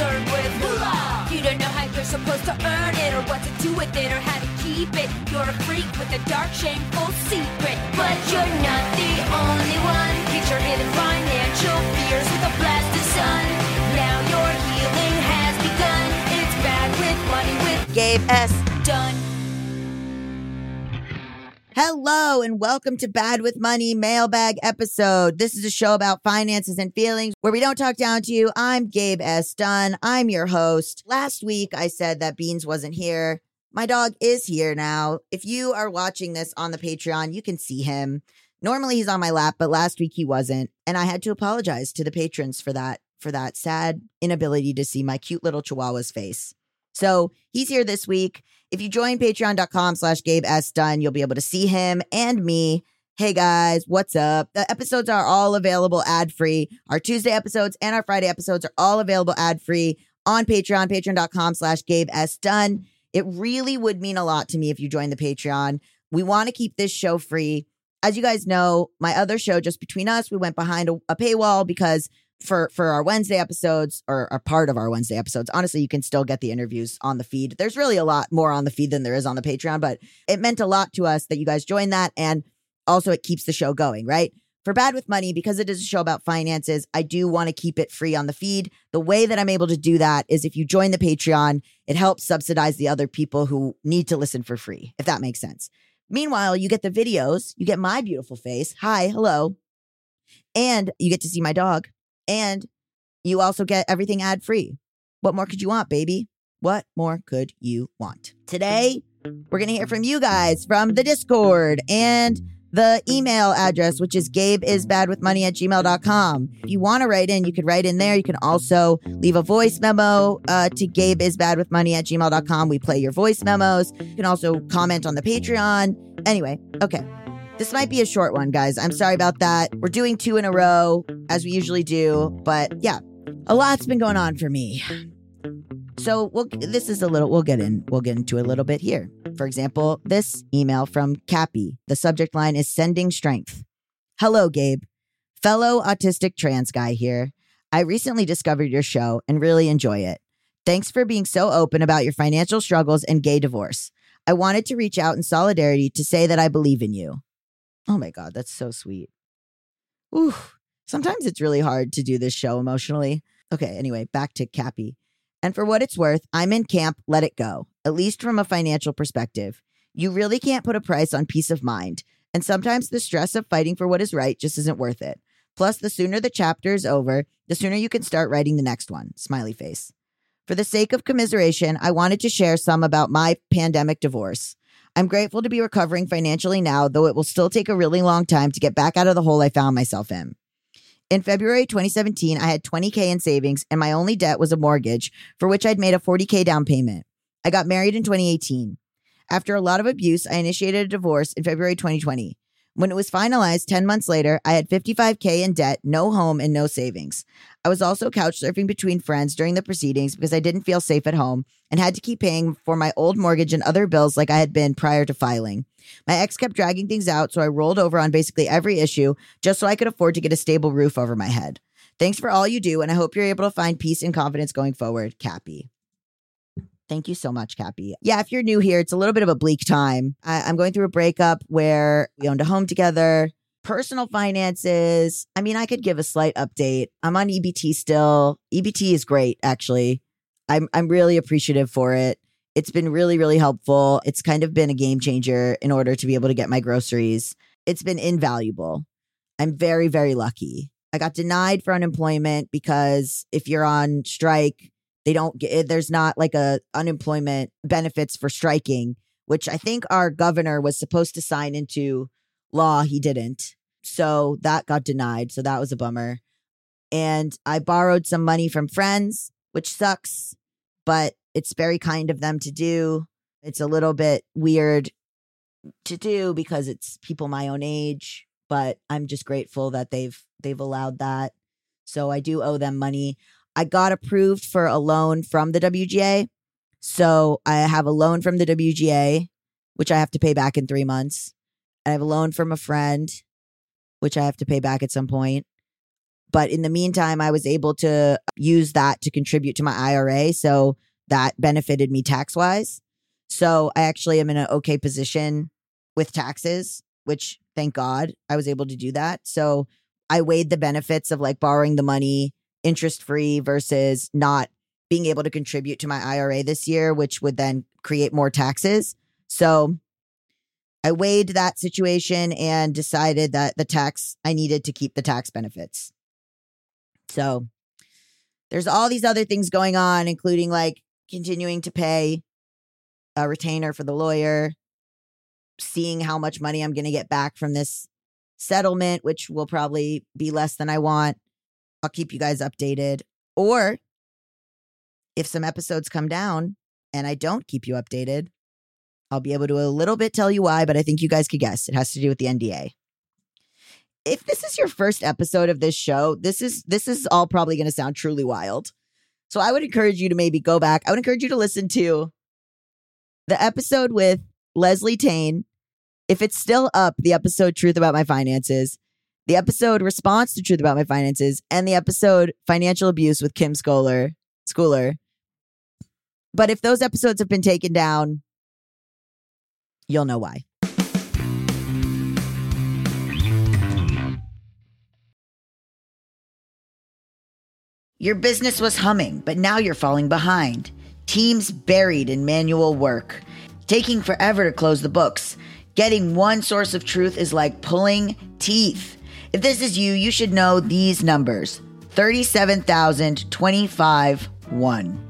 Concerned with. Moolah! You don't know how you're supposed to earn it, or what to do with it, or how to keep it. You're a freak with a dark, shameful secret. But you're not the only one. Get your hidden financial fears with a blast of sun. Now your healing has begun. It's bad with money with Gabe S. Dunn. Hello and welcome to Bad with Money mailbag episode. This is a show about finances and feelings where we don't talk down to you. I'm Gabe S. Dunn. I'm your host. Last week I said that Beans wasn't here. My dog is here now. If you are watching this on the Patreon, you can see him. Normally he's on my lap, but last week he wasn't, and I had to apologize to the patrons for that for that sad inability to see my cute little chihuahua's face. So he's here this week. If you join patreon.com slash Gabe S. Dunn, you'll be able to see him and me. Hey guys, what's up? The episodes are all available ad free. Our Tuesday episodes and our Friday episodes are all available ad free on Patreon, patreon.com slash Gabe S. Dunn. It really would mean a lot to me if you join the Patreon. We want to keep this show free. As you guys know, my other show, Just Between Us, we went behind a, a paywall because for for our Wednesday episodes or a part of our Wednesday episodes. Honestly, you can still get the interviews on the feed. There's really a lot more on the feed than there is on the Patreon, but it meant a lot to us that you guys joined that and also it keeps the show going, right? For Bad with Money, because it is a show about finances, I do want to keep it free on the feed. The way that I'm able to do that is if you join the Patreon, it helps subsidize the other people who need to listen for free, if that makes sense. Meanwhile, you get the videos, you get my beautiful face. Hi, hello. And you get to see my dog. And you also get everything ad free. What more could you want, baby? What more could you want? Today, we're going to hear from you guys from the Discord and the email address, which is gabeisbadwithmoney at gmail.com. If you want to write in, you could write in there. You can also leave a voice memo uh, to gabeisbadwithmoney at gmail.com. We play your voice memos. You can also comment on the Patreon. Anyway, okay. This might be a short one, guys. I'm sorry about that. We're doing two in a row, as we usually do. But yeah, a lot's been going on for me. So we'll, this is a little, we'll get in, we'll get into a little bit here. For example, this email from Cappy. The subject line is sending strength. Hello, Gabe. Fellow autistic trans guy here. I recently discovered your show and really enjoy it. Thanks for being so open about your financial struggles and gay divorce. I wanted to reach out in solidarity to say that I believe in you. Oh my God, that's so sweet. Ooh, sometimes it's really hard to do this show emotionally. Okay, anyway, back to Cappy. And for what it's worth, I'm in camp, let it go, at least from a financial perspective. You really can't put a price on peace of mind. And sometimes the stress of fighting for what is right just isn't worth it. Plus, the sooner the chapter is over, the sooner you can start writing the next one. Smiley face. For the sake of commiseration, I wanted to share some about my pandemic divorce. I'm grateful to be recovering financially now, though it will still take a really long time to get back out of the hole I found myself in. In February 2017, I had 20K in savings, and my only debt was a mortgage for which I'd made a 40K down payment. I got married in 2018. After a lot of abuse, I initiated a divorce in February 2020. When it was finalized 10 months later, I had 55K in debt, no home, and no savings. I was also couch surfing between friends during the proceedings because I didn't feel safe at home and had to keep paying for my old mortgage and other bills like I had been prior to filing. My ex kept dragging things out, so I rolled over on basically every issue just so I could afford to get a stable roof over my head. Thanks for all you do, and I hope you're able to find peace and confidence going forward. Cappy. Thank you so much, Cappy. Yeah, if you're new here, it's a little bit of a bleak time. I, I'm going through a breakup where we owned a home together. Personal finances. I mean, I could give a slight update. I'm on EBT still. EBT is great, actually. I'm I'm really appreciative for it. It's been really, really helpful. It's kind of been a game changer in order to be able to get my groceries. It's been invaluable. I'm very, very lucky. I got denied for unemployment because if you're on strike, they don't get eh, there's not like a unemployment benefits for striking, which I think our governor was supposed to sign into law. He didn't. So that got denied. So that was a bummer. And I borrowed some money from friends, which sucks, but it's very kind of them to do. It's a little bit weird to do because it's people my own age, but I'm just grateful that they've they've allowed that. So I do owe them money. I got approved for a loan from the WGA. So I have a loan from the WGA, which I have to pay back in three months. I have a loan from a friend, which I have to pay back at some point. But in the meantime, I was able to uh, use that to contribute to my IRA. So that benefited me tax wise. So I actually am in an okay position with taxes, which thank God I was able to do that. So I weighed the benefits of like borrowing the money interest free versus not being able to contribute to my IRA this year, which would then create more taxes. So I weighed that situation and decided that the tax, I needed to keep the tax benefits. So there's all these other things going on, including like continuing to pay a retainer for the lawyer, seeing how much money I'm going to get back from this settlement, which will probably be less than I want. I'll keep you guys updated. Or if some episodes come down and I don't keep you updated, I'll be able to a little bit tell you why, but I think you guys could guess. It has to do with the NDA. If this is your first episode of this show, this is this is all probably going to sound truly wild. So I would encourage you to maybe go back. I would encourage you to listen to the episode with Leslie Tayne. If it's still up, the episode Truth About My Finances, the episode Response to Truth About My Finances, and the episode Financial Abuse with Kim Scholar, Schooler. But if those episodes have been taken down, you'll know why. Your business was humming, but now you're falling behind. Teams buried in manual work, taking forever to close the books. Getting one source of truth is like pulling teeth. If this is you, you should know these numbers 37,025 1.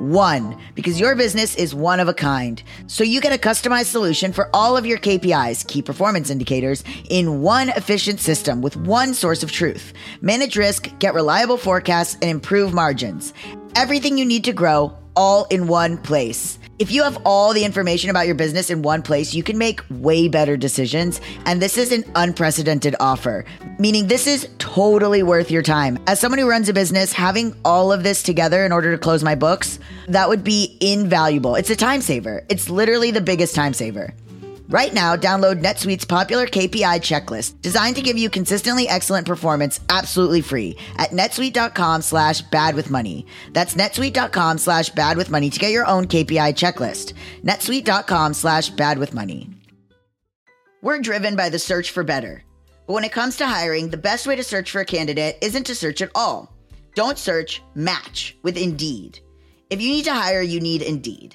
One, because your business is one of a kind. So you get a customized solution for all of your KPIs, key performance indicators, in one efficient system with one source of truth. Manage risk, get reliable forecasts, and improve margins. Everything you need to grow all in one place. If you have all the information about your business in one place, you can make way better decisions. And this is an unprecedented offer, meaning this is totally worth your time. As someone who runs a business, having all of this together in order to close my books, that would be invaluable. It's a time saver. It's literally the biggest time saver. Right now, download NetSuite's popular KPI checklist, designed to give you consistently excellent performance absolutely free at netsuite.com slash bad with money. That's netsuite.com slash bad with money to get your own KPI checklist. netsuite.com slash bad with money. We're driven by the search for better. But when it comes to hiring, the best way to search for a candidate isn't to search at all. Don't search, match with Indeed. If you need to hire, you need Indeed.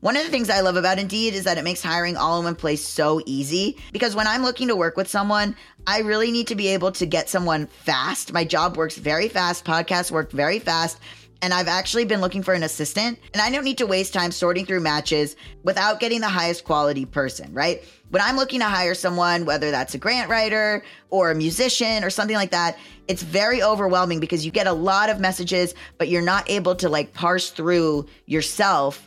One of the things I love about Indeed is that it makes hiring all in one place so easy because when I'm looking to work with someone, I really need to be able to get someone fast. My job works very fast, podcasts work very fast. And I've actually been looking for an assistant, and I don't need to waste time sorting through matches without getting the highest quality person, right? When I'm looking to hire someone, whether that's a grant writer or a musician or something like that, it's very overwhelming because you get a lot of messages, but you're not able to like parse through yourself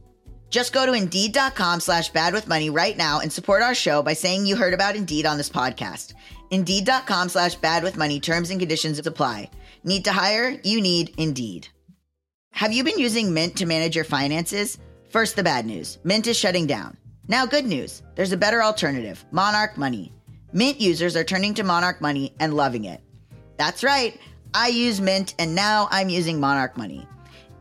Just go to indeed.com slash bad with money right now and support our show by saying you heard about Indeed on this podcast. Indeed.com slash bad with money terms and conditions apply. Need to hire? You need Indeed. Have you been using Mint to manage your finances? First, the bad news Mint is shutting down. Now, good news there's a better alternative Monarch Money. Mint users are turning to Monarch Money and loving it. That's right, I use Mint and now I'm using Monarch Money.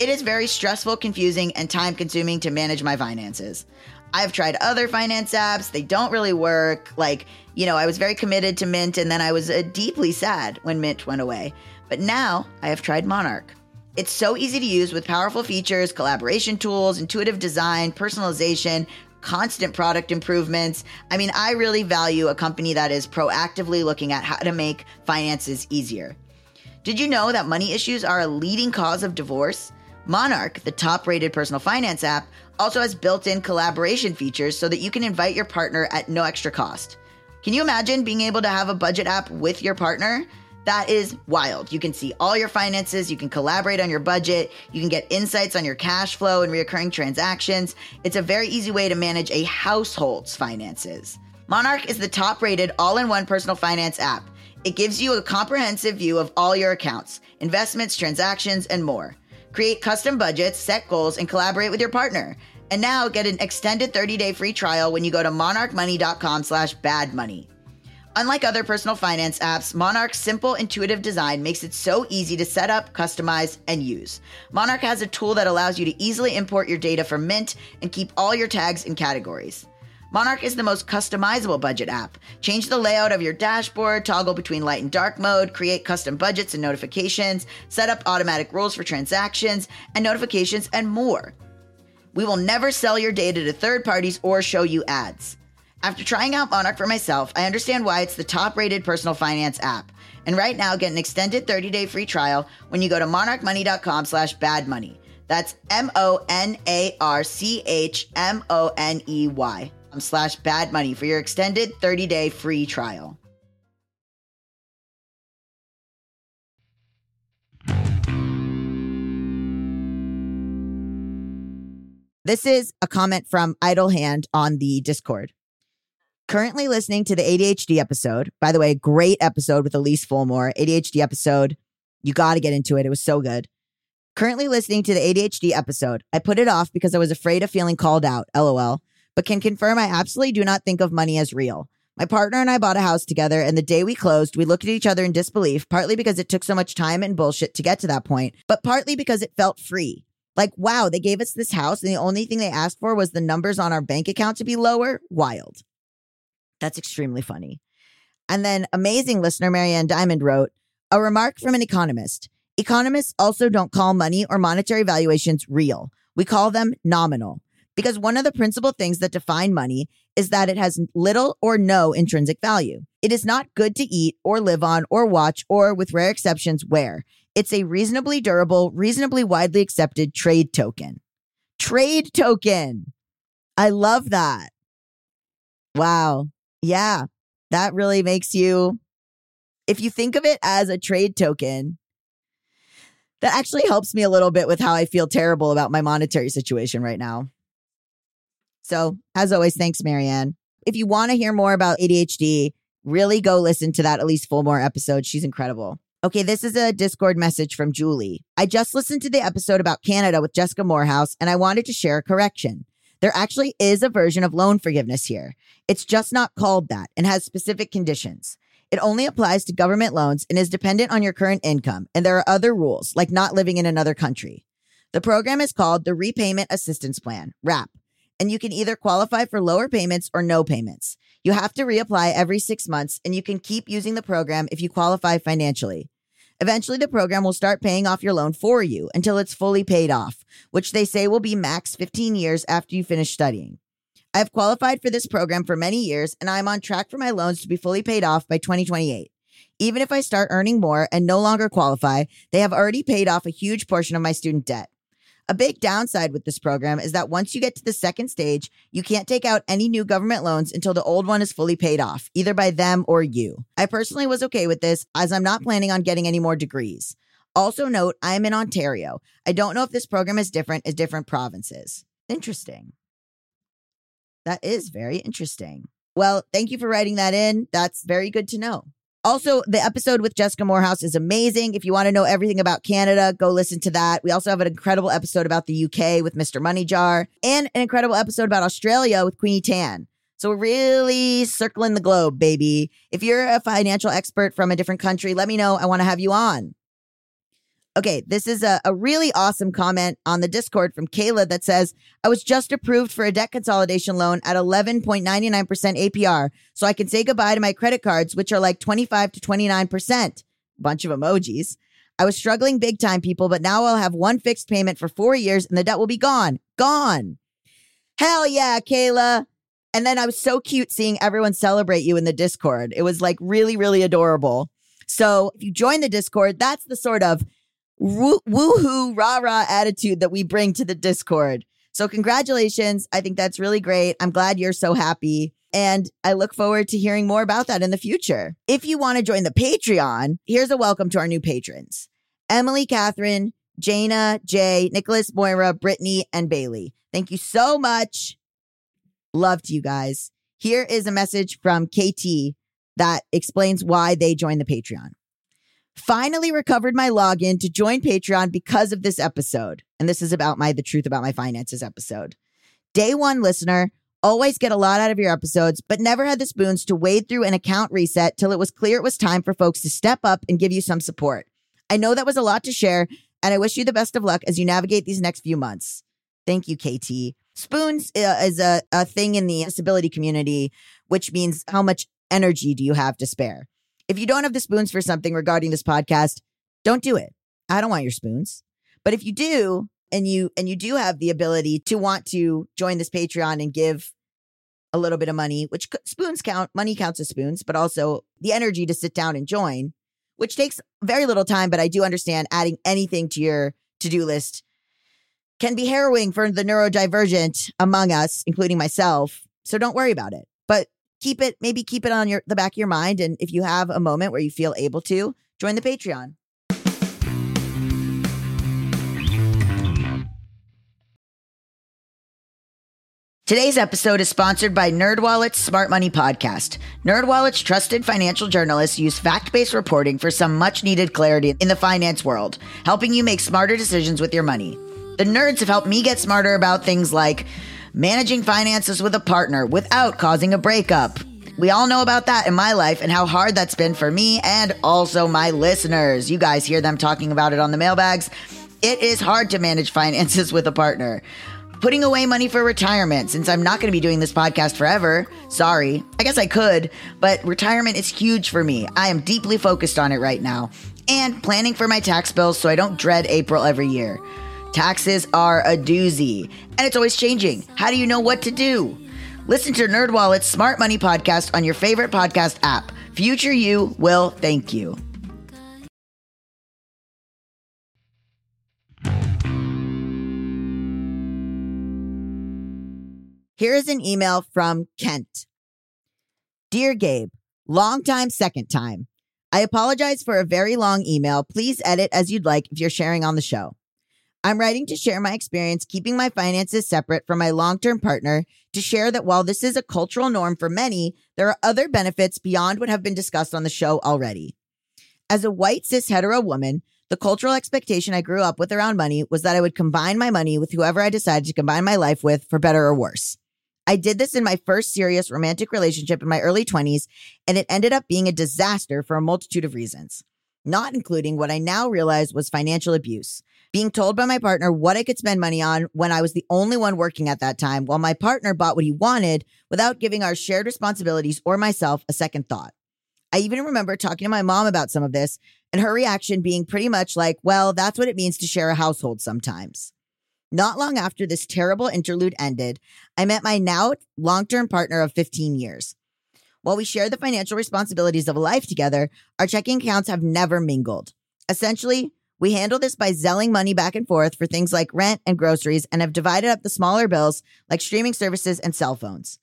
It is very stressful, confusing, and time consuming to manage my finances. I've tried other finance apps, they don't really work. Like, you know, I was very committed to Mint and then I was uh, deeply sad when Mint went away. But now I have tried Monarch. It's so easy to use with powerful features, collaboration tools, intuitive design, personalization, constant product improvements. I mean, I really value a company that is proactively looking at how to make finances easier. Did you know that money issues are a leading cause of divorce? Monarch, the top rated personal finance app, also has built in collaboration features so that you can invite your partner at no extra cost. Can you imagine being able to have a budget app with your partner? That is wild. You can see all your finances, you can collaborate on your budget, you can get insights on your cash flow and recurring transactions. It's a very easy way to manage a household's finances. Monarch is the top rated all in one personal finance app. It gives you a comprehensive view of all your accounts, investments, transactions, and more. Create custom budgets, set goals, and collaborate with your partner. And now get an extended 30-day free trial when you go to monarchmoney.com slash badmoney. Unlike other personal finance apps, Monarch's simple, intuitive design makes it so easy to set up, customize, and use. Monarch has a tool that allows you to easily import your data from Mint and keep all your tags and categories. Monarch is the most customizable budget app. Change the layout of your dashboard, toggle between light and dark mode, create custom budgets and notifications, set up automatic rules for transactions and notifications, and more. We will never sell your data to third parties or show you ads. After trying out Monarch for myself, I understand why it's the top rated personal finance app. And right now, get an extended 30 day free trial when you go to monarchmoney.com slash bad money. That's M O N A R C H M O N E Y slash bad money for your extended 30 day free trial. This is a comment from Idle Hand on the Discord. Currently listening to the ADHD episode. By the way, great episode with Elise Fulmore. ADHD episode. You got to get into it. It was so good. Currently listening to the ADHD episode. I put it off because I was afraid of feeling called out. LOL. But can confirm I absolutely do not think of money as real. My partner and I bought a house together, and the day we closed, we looked at each other in disbelief, partly because it took so much time and bullshit to get to that point, but partly because it felt free. Like, wow, they gave us this house, and the only thing they asked for was the numbers on our bank account to be lower. Wild. That's extremely funny. And then, amazing listener Marianne Diamond wrote a remark from an economist. Economists also don't call money or monetary valuations real. We call them nominal. Because one of the principal things that define money is that it has little or no intrinsic value. It is not good to eat or live on or watch or, with rare exceptions, wear. It's a reasonably durable, reasonably widely accepted trade token. Trade token. I love that. Wow. Yeah. That really makes you, if you think of it as a trade token, that actually helps me a little bit with how I feel terrible about my monetary situation right now. So, as always, thanks, Marianne. If you want to hear more about ADHD, really go listen to that at least Elise Fulmore episode. She's incredible. Okay, this is a Discord message from Julie. I just listened to the episode about Canada with Jessica Moorhouse, and I wanted to share a correction. There actually is a version of loan forgiveness here. It's just not called that and has specific conditions. It only applies to government loans and is dependent on your current income, and there are other rules, like not living in another country. The program is called the Repayment Assistance Plan, RAP, and you can either qualify for lower payments or no payments. You have to reapply every six months, and you can keep using the program if you qualify financially. Eventually, the program will start paying off your loan for you until it's fully paid off, which they say will be max 15 years after you finish studying. I have qualified for this program for many years, and I'm on track for my loans to be fully paid off by 2028. Even if I start earning more and no longer qualify, they have already paid off a huge portion of my student debt. A big downside with this program is that once you get to the second stage, you can't take out any new government loans until the old one is fully paid off, either by them or you. I personally was okay with this as I'm not planning on getting any more degrees. Also, note I am in Ontario. I don't know if this program is different as different provinces. Interesting. That is very interesting. Well, thank you for writing that in. That's very good to know. Also, the episode with Jessica Moorhouse is amazing. If you want to know everything about Canada, go listen to that. We also have an incredible episode about the UK with Mr. Money Jar and an incredible episode about Australia with Queenie Tan. So we're really circling the globe, baby. If you're a financial expert from a different country, let me know. I want to have you on. Okay, this is a, a really awesome comment on the Discord from Kaila that says, I was just approved for a debt consolidation loan at 11.99% APR, so I can say goodbye to my credit cards, which are like 25 to 29%. Bunch of emojis. I was struggling big time, people, but now I'll have one fixed payment for four years and the debt will be gone. Gone. Hell yeah, Kaila. And then I was so cute seeing everyone celebrate you in the Discord. It was like really, really adorable. So if you join the Discord, that's the sort of woo- woohoo, rah rah attitude that we bring to the Discord. So, congratulations. I think that's really great. I'm glad you're so happy. And I look forward to hearing more about that in the future. If you want to join the Patreon, here's a welcome to our new patrons Emily, Catherine, Jana, Jay, Nicholas, Moira, Brittany, and Bailey. Thank you so much. Love to you guys. Here is a message from KT that explains why they joined the Patreon. Finally recovered my login to join Patreon because of this episode. And this is about my The Truth About My Finances episode. Day one listener, always get a lot out of your episodes, but never had the spoons to wade through an account reset till it was clear it was time for folks to step up and give you some support. I know that was a lot to share, and I wish you the best of luck as you navigate these next few months. Thank you, KT. Spoons uh, is a, a thing in the disability community, which means how much energy do you have to spare? If you don't have the spoons for something regarding this podcast, don't do it. I don't want your spoons. But if you do, and you and you do have the ability to want to join this Patreon and give a little bit of money, which spoons count, money counts as spoons, but also the energy to sit down and join, which takes very little time, but I do understand adding anything to your to-do list can be harrowing for the neurodivergent among us, including myself. So don't worry about it. But keep it, maybe keep it on your the back of your mind. And if you have a moment where you feel able to, join the Patreon. Today's episode is sponsored by NerdWallet's Smart Money Podcast. NerdWallet's trusted financial journalists use fact-based reporting for some much-needed clarity in the finance world, helping you make smarter decisions with your money. The nerds have helped me get smarter about things like managing finances with a partner without causing a breakup. We all know about that in my life and how hard that's been for me and also my listeners. You guys hear them talking about it on the mailbags. It is hard to manage finances with a partner. Putting away money for retirement, since I'm not going to be doing this podcast forever. Sorry. I guess I could, but retirement is huge for me. I am deeply focused on it right now. And planning for my tax bills so I don't dread April every year. Taxes are a doozy, and it's always changing. How do you know what to do? Listen to NerdWallet's Smart Money podcast on your favorite podcast app. Future you will thank you. Here is an email from Kent. Dear Gabe, long time, second time. I apologize for a very long email. Please edit as you'd like if you're sharing on the show. I'm writing to share my experience keeping my finances separate from my long term partner to share that while this is a cultural norm for many, there are other benefits beyond what have been discussed on the show already. As a white cis hetero woman, the cultural expectation I grew up with around money was that I would combine my money with whoever I decided to combine my life with for better or worse. I did this in my first serious romantic relationship in my early 20s, and it ended up being a disaster for a multitude of reasons, not including what I now realize was financial abuse being told by my partner what I could spend money on when I was the only one working at that time, while my partner bought what he wanted without giving our shared responsibilities or myself a second thought. I even remember talking to my mom about some of this and her reaction being pretty much like, well, that's what it means to share a household sometimes. Not long after this terrible interlude ended, I met my now long term partner of 15 years. While we share the financial responsibilities of a life together, our checking accounts have never mingled. Essentially, We handle this by zelling money back and forth for things like rent and groceries and have divided up the smaller bills like streaming services and cell phones.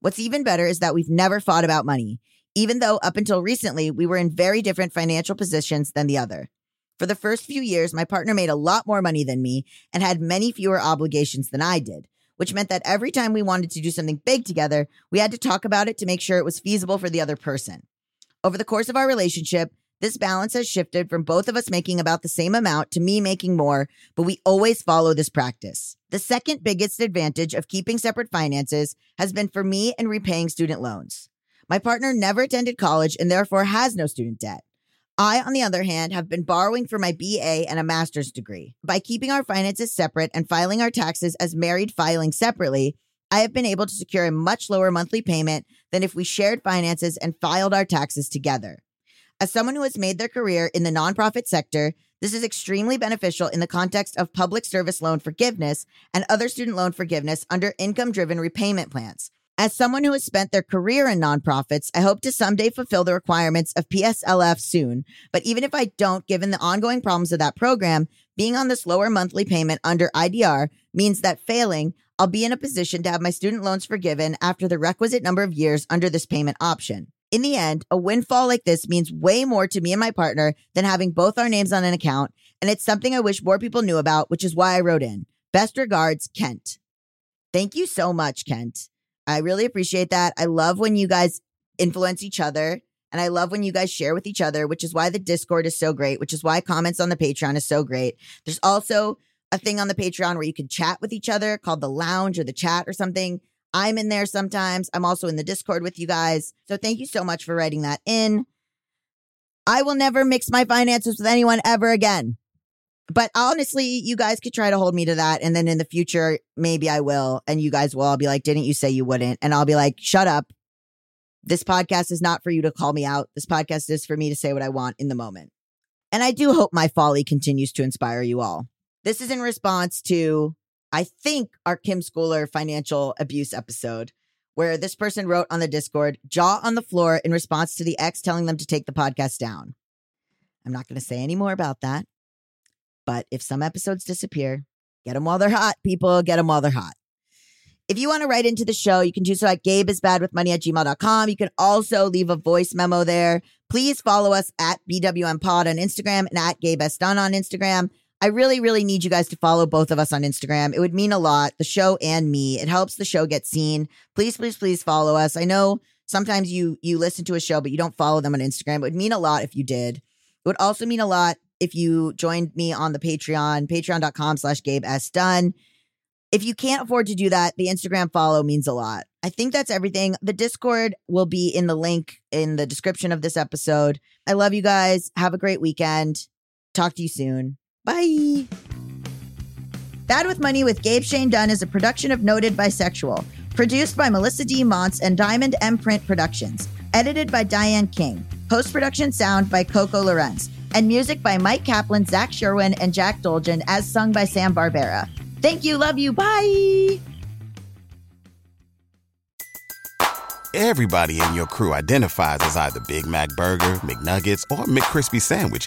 What's even better is that we've never fought about money, even though up until recently we were in very different financial positions than the other. For the first few years, my partner made a lot more money than me and had many fewer obligations than I did, which meant that every time we wanted to do something big together, we had to talk about it to make sure it was feasible for the other person. Over the course of our relationship, this balance has shifted from both of us making about the same amount to me making more, but we always follow this practice. The second biggest advantage of keeping separate finances has been for me in repaying student loans. My partner never attended college and therefore has no student debt. I, on the other hand, have been borrowing for my BA and a master's degree. By keeping our finances separate and filing our taxes as married filing separately, I have been able to secure a much lower monthly payment than if we shared finances and filed our taxes together. As someone who has made their career in the nonprofit sector, this is extremely beneficial in the context of public service loan forgiveness and other student loan forgiveness under income driven repayment plans. As someone who has spent their career in nonprofits, I hope to someday fulfill the requirements of PSLF soon. But even if I don't, given the ongoing problems of that program, being on this lower monthly payment under IDR means that failing, I'll be in a position to have my student loans forgiven after the requisite number of years under this payment option. In the end, a windfall like this means way more to me and my partner than having both our names on an account. And it's something I wish more people knew about, which is why I wrote in. Best regards, Kent. Thank you so much, Kent. I really appreciate that. I love when you guys influence each other. And I love when you guys share with each other, which is why the Discord is so great, which is why comments on the Patreon is so great. There's also a thing on the Patreon where you can chat with each other called the lounge or the chat or something. I'm in there sometimes. I'm also in the Discord with you guys. So thank you so much for writing that in. I will never mix my finances with anyone ever again. But honestly, you guys could try to hold me to that. And then in the future, maybe I will. And you guys will all be like, didn't you say you wouldn't? And I'll be like, shut up. This podcast is not for you to call me out. This podcast is for me to say what I want in the moment. And I do hope my folly continues to inspire you all. This is in response to I think, our Kim Schooler financial abuse episode, where this person wrote on the Discord, jaw on the floor in response to the ex telling them to take the podcast down. I'm not going to say any more about that. But if some episodes disappear, get them while they're hot, people. Get them while they're hot. If you want to write into the show, you can do so at gabeisbadwithmoney at gmail.com. You can also leave a voice memo there. Please follow us at BWM Pod on Instagram and at Gabe. Dunn on Instagram. I really, really need you guys to follow both of us on Instagram. It would mean a lot, the show and me. It helps the show get seen. Please, please, please follow us. I know sometimes you you listen to a show, but you don't follow them on Instagram. It would mean a lot if you did. It would also mean a lot if you joined me on the Patreon, patreon.com slash Gabe S. Dunn. If you can't afford to do that, the Instagram follow means a lot. I think that's everything. The Discord will be in the link in the description of this episode. I love you guys. Have a great weekend. Talk to you soon. Bye. Bad with Money with Gabe Shane Dunn is a production of Noted Bisexual, produced by Melisa D. Monts and Diamond MPrint Productions, edited by Diane Kang, post production sound by Coco Llorens, and music by Mike Kaplan, Zach Sherwin, and Jack Dolgen, as sung by Sam Barbera. Thank you, love you, bye. Everybody in your crew identifies as either Big Mac Burger, McNuggets, or McCrispy Sandwich